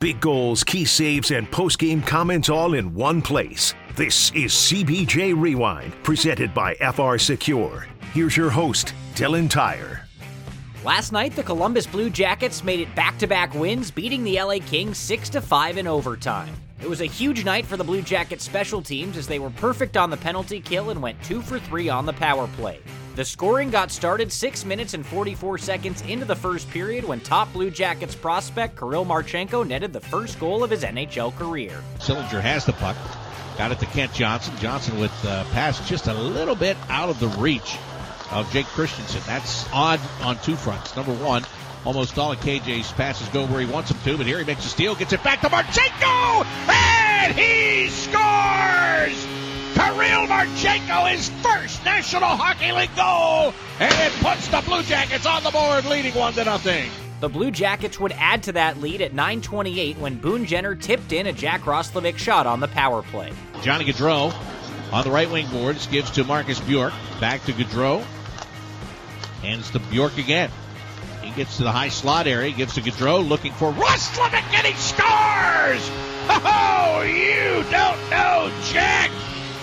Big goals, key saves, and post-game comments all in one place. This is CBJ Rewind, presented by FR Secure. Here's your host, Dylan Tyre. Last night, the Columbus Blue Jackets made it back-to-back wins, beating the LA Kings 6-5 in overtime. It was a huge night for the Blue Jackets special teams as they were perfect on the penalty kill and went 2 for 3 on the power play. The scoring got started 6 minutes and 44 seconds into the first period when top Blue Jackets prospect Kirill Marchenko netted the first goal of his NHL career. Sillinger has the puck. Got it to Kent Johnson. Johnson with uh, pass just a little bit out of the reach of Jake Christiansen. That's odd on two fronts. Number one, almost all of KJ's passes go where he wants them to, but here he makes a steal, gets it back to Marchenko, and he scores! Kirill Marchenko his first National Hockey League goal, and it puts the Blue Jackets on the board, leading one to nothing. The Blue Jackets would add to that lead at 9:28 when Boone Jenner tipped in a Jack Roslovic shot on the power play. Johnny Gaudreau on the right wing boards gives to Marcus Bjork, back to Gaudreau, hands to Bjork again. He gets to the high slot area, gives to Gaudreau, looking for Roslovic, and he scores! Oh, you don't know Jack!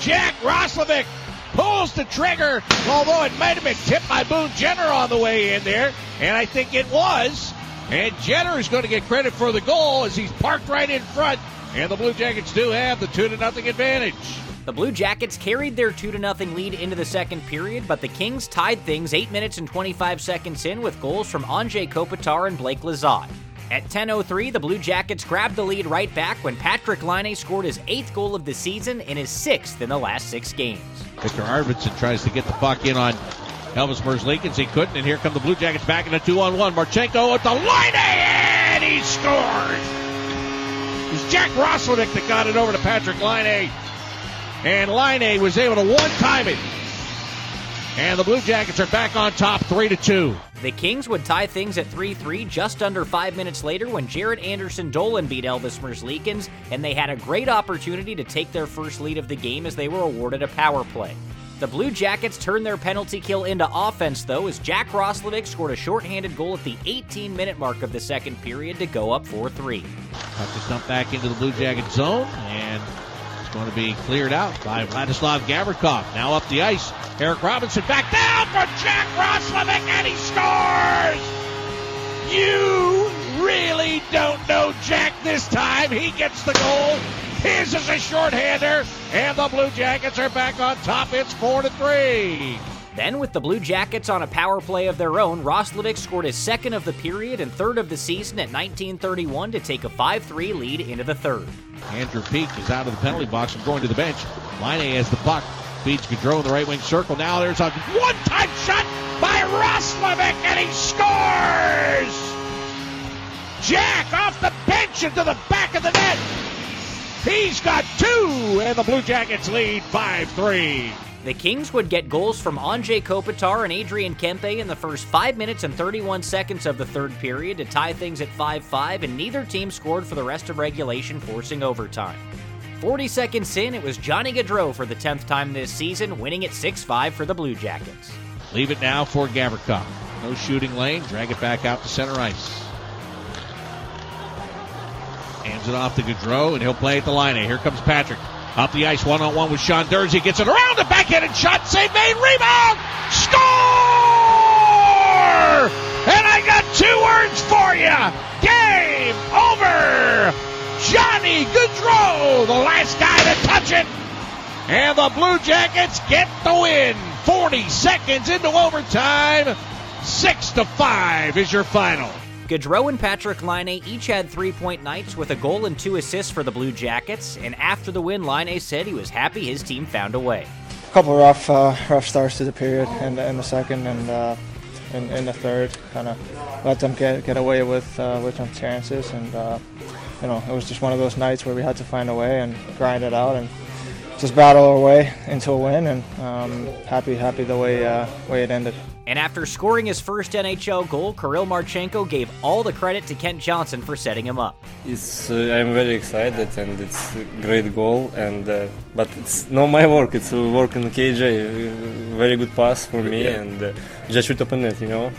Jack Roslovic pulls the trigger, although it might have been tipped by Boone Jenner on the way in there, and I think it was. And Jenner is going to get credit for the goal as he's parked right in front, and the Blue Jackets do have the two to nothing advantage. The Blue Jackets carried their 2 0 lead into the second period, but the Kings tied things 8 minutes and 25 seconds in with goals from Anze Kopitar and Blake Lizotte. At 10.03, the Blue Jackets grabbed the lead right back when Patrik Laine scored his eighth goal of the season and his sixth in the last six games. Viktor Arvidsson tries to get the puck in on Elvis Merzlikins. He couldn't, and here come the Blue Jackets back in a two-on-one. Marchenko at the line, and he scores! It was Jack Roslovic that got it over to Patrik Laine and Laine was able to one time it. And the Blue Jackets are back on top, three to two. The Kings would tie things at 3-3 just under five minutes later when Jaret Anderson Dolan beat Elvis Merzlikins, and they had a great opportunity to take their first lead of the game as they were awarded a power play. The Blue Jackets turned their penalty kill into offense, though, as Jack Roslovic scored a shorthanded goal at the 18 minute mark of the second period to go up 4 3. Puck is dumped back into the Blue Jacket zone, and it's going to be cleared out by Vladislav Gavrikov. Now up the ice. Eric Robinson back down for Jack Roslovic, this time. He gets the goal. His is a shorthander, and the Blue Jackets are back on top. It's four to three. Then, with the Blue Jackets on a power play of their own, Roslovic scored his second of the period and third of the season at 1931 to take a 5 3 lead into the third. Andrew Peeke is out of the penalty box and going to the bench. Laine has the puck. Feeds Gaudreau in the right wing circle. Now there's a one time shot by Roslovic, and he scores! Jack off the bench into the back of the net. He's got two, and the Blue Jackets lead 5 3. The Kings would get goals from Anze Kopitar and Adrian Kempe in the first 5 minutes and 31 seconds of the third period to tie things at 5 5, and neither team scored for the rest of regulation, forcing overtime. 40 seconds in, it was Johnny Gaudreau for the 10th time this season, winning at 6 5 for the Blue Jackets. Leave it now for Gavrikov. No shooting lane, drag it back out to center ice. Hands it off to Gaudreau, and he'll play at the line. Here comes Patrik. Up the ice, one on one with Sean Durzi. Gets it around the backhanded shot. Save made. Rebound. Score! And I got two words for you. Game over. Johnny Gaudreau, the last guy to touch it. And the Blue Jackets get the win. 40 seconds into overtime. Six to five is your final. Gaudreau and Patrik Laine each had three point nights with a goal and two assists for the Blue Jackets, and after the win, Laine said he was happy his team found a way. A couple rough uh, rough starts to the period the, in the second and uh, in, in, the third, kind of let them get get away with uh, with some chances, and uh, you know it was just one of those nights where we had to find a way and grind it out and just battle our way into a win, and um, happy happy the way uh, way it ended. And after scoring his first NHL goal, Kirill Marchenko gave all the credit to Kent Johnson for setting him up. It's, uh, I'm very excited and it's a great goal. And uh, but it's not my work. It's a work in KJ. Very good pass for me yeah. and uh, just shoot open net, you know.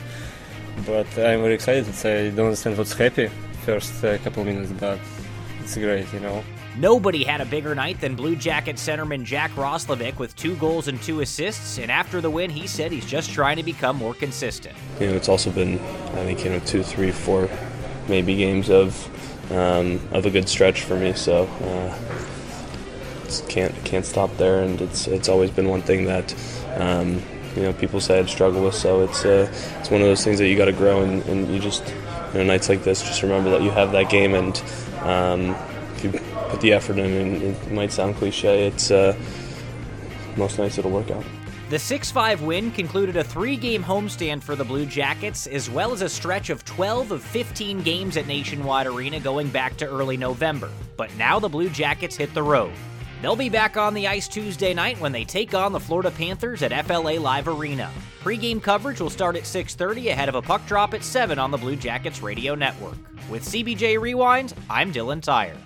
But I'm very excited. I don't understand what's happy first uh, couple minutes, but it's great, you know. Nobody had a bigger night than Blue Jacket centerman Jack Roslovic with two goals and two assists, and after the win, he said he's just trying to become more consistent. You know, it's also been, I think, you know, two, three, four, maybe games of um, of a good stretch for me. So uh, can't can't stop there, and it's it's always been one thing that. Um, you know, people say I'd struggle with, so it's uh, it's one of those things that you got to grow, and, and you just, you know, nights like this, just remember that you have that game, and um, you put the effort in, and it might sound cliche, it's uh, most nights it'll work out. The 6 5 win concluded a three game homestand for the Blue Jackets, as well as a stretch of 12 of 15 games at Nationwide Arena going back to early November. But now the Blue Jackets hit the road. They'll be back on the ice Tuesday night when they take on the Florida Panthers at FLA Live Arena. Pre-game coverage will start at 6:30 ahead of a puck drop at 7 on the Blue Jackets radio network. With CBJ Rewind, I'm Dylan Tyre.